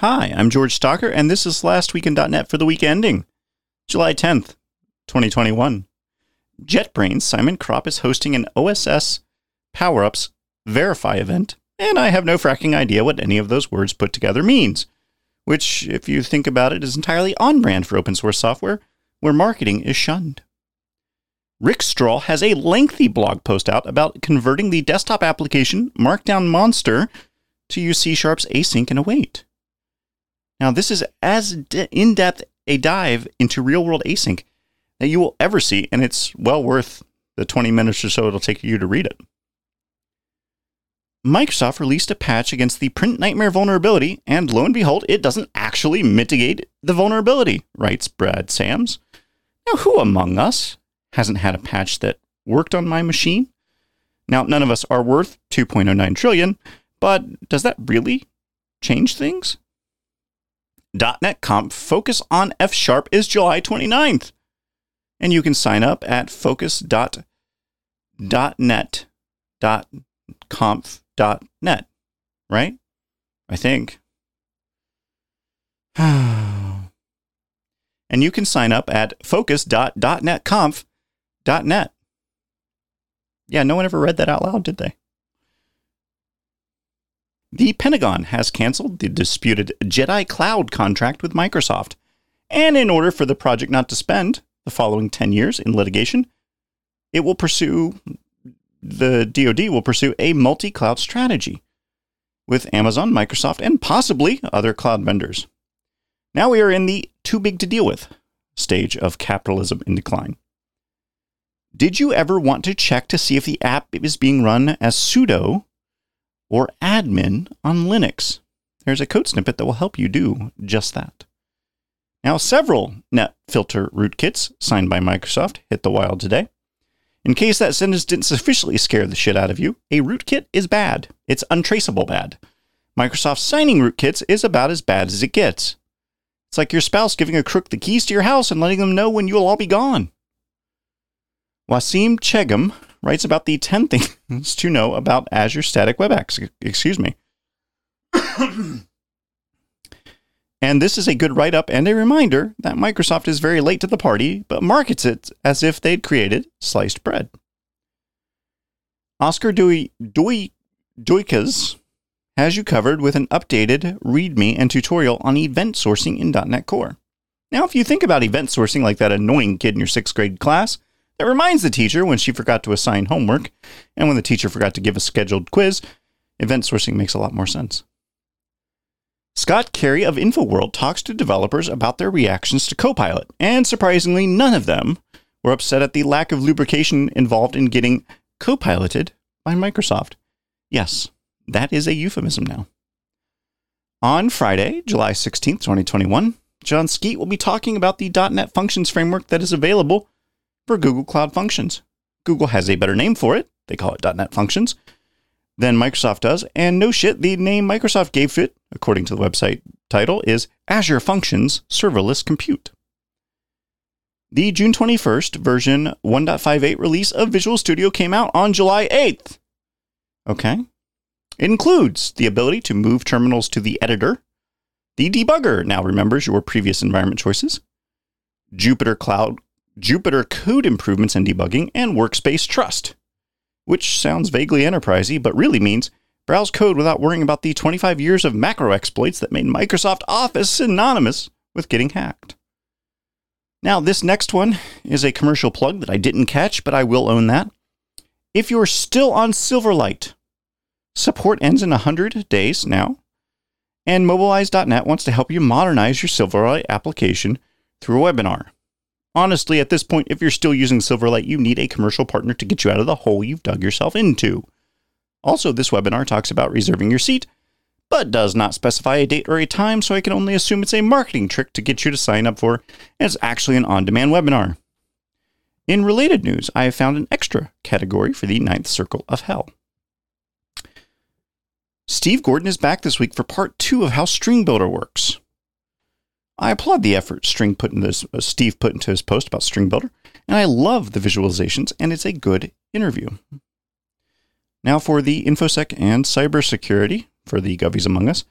Hi, I'm George Stocker, and this is Last Week in .NET for the week ending, July 10th, 2021. JetBrains Simon Cropp is hosting an OSS Power-Ups Verify event, and I have no fracking idea what any of those words put together means, which, if you think about it, is entirely on brand for open source software, where marketing is shunned. Rick Strahl has a lengthy blog post out about converting the desktop application Markdown Monster to use C Sharp's async and await. Now, this is as in depth a dive into real world async that you will ever see, and it's well worth the 20 minutes or so it'll take you to read it. Microsoft released a patch against the print nightmare vulnerability, and lo and behold, it doesn't actually mitigate the vulnerability, writes Brad Sams. Now, who among us hasn't had a patch that worked on my machine? Now, none of us are worth 2.09 trillion, but does that really change things? .NET Conf Focus on F Sharp is July 29th. And you can sign up at focus.net.conf.net, right? I think. and you can sign up at focus.netconf.net. Yeah, no one ever read that out loud, did they? The Pentagon has canceled the disputed Jedi Cloud contract with Microsoft. And in order for the project not to spend the following 10 years in litigation, it will pursue, the DoD will pursue a multi cloud strategy with Amazon, Microsoft, and possibly other cloud vendors. Now we are in the too big to deal with stage of capitalism in decline. Did you ever want to check to see if the app is being run as sudo or admin on Linux. There's a code snippet that will help you do just that. Now, several NetFilter rootkits signed by Microsoft hit the wild today. In case that sentence didn't sufficiently scare the shit out of you, a rootkit is bad. It's untraceable bad. Microsoft signing rootkits is about as bad as it gets. It's like your spouse giving a crook the keys to your house and letting them know when you'll all be gone. Wassim Chegham writes about the 10 things to know about Azure Static Web Apps. Excuse me. and this is a good write up and a reminder that Microsoft is very late to the party, but markets it as if they'd created sliced bread. Oskar Dewey, Dewey, Duykas has you covered with an updated README and tutorial on event sourcing in .NET Core. Now, if you think about event sourcing like that annoying kid in your sixth grade class, it reminds the teacher when she forgot to assign homework, and when the teacher forgot to give a scheduled quiz. Event sourcing makes a lot more sense. Scott Carey of InfoWorld talks to developers about their reactions to Copilot, and surprisingly, none of them were upset at the lack of lubrication involved in getting copiloted by Microsoft. Yes, that is a euphemism now. On Friday, July 16th, 2021, Jon Skeet will be talking about the .NET Functions framework that is available for Google Cloud Functions. Google has a better name for it. They call it .NET Functions than Microsoft does. And no shit, the name Microsoft gave it, according to the website title, is Azure Functions Serverless Compute. The June 21st version 1.58 release of Visual Studio came out on July 8th. Okay. It includes the ability to move terminals to the editor. The debugger now remembers your previous environment choices. Jupyter Cloud Jupyter code improvements and debugging, and workspace trust, which sounds vaguely enterprisey, but really means browse code without worrying about the 25 years of macro exploits that made Microsoft Office synonymous with getting hacked. Now, this next one is a commercial plug that I didn't catch, but I will own that. If you're still on Silverlight, support ends in 100 days now, and Mobilize.net wants to help you modernize your Silverlight application through a webinar. Honestly, at this point, if you're still using Silverlight, you need a commercial partner to get you out of the hole you've dug yourself into. Also, this webinar talks about reserving your seat, but does not specify a date or a time, so I can only assume it's a marketing trick to get you to sign up for, and it's actually an on demand webinar. In related news, I have found an extra category for the Ninth Circle of Hell. Steve Gordon is back this week for part two of how String Builder works. I applaud the effort String put in this, uh, Steve put into his post about String Builder, and I love the visualizations, and it's a good interview. Now for the InfoSec and cybersecurity for the Govies among us.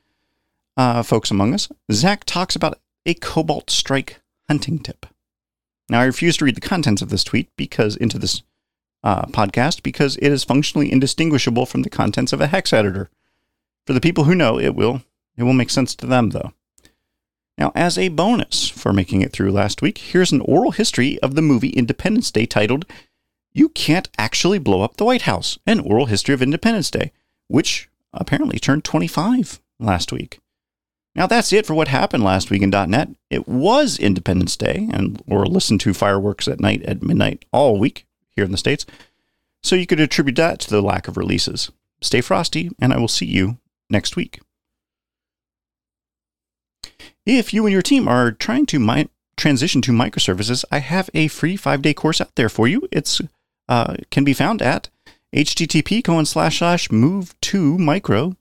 uh, folks among us, Zach talks about a Cobalt Strike hunting tip. Now, I refuse to read the contents of this tweet because into this uh, podcast because it is functionally indistinguishable from the contents of a hex editor. For the people who know, it will it will make sense to them though. Now, as a bonus for making it through last week, here's an oral history of the movie Independence Day titled "You Can't Actually Blow Up the White House: An Oral History of Independence Day," which apparently turned 25 last week. Now that's it for what happened last week in .NET. It was Independence Day, and or listen to fireworks at night at midnight all week here in the states. So you could attribute that to the lack of releases. Stay frosty, and I will see you next week. If you and your team are trying to mi- transition to microservices, I have a free five day course out there for you. It's uh, can be found at http colon slash slash move to micro.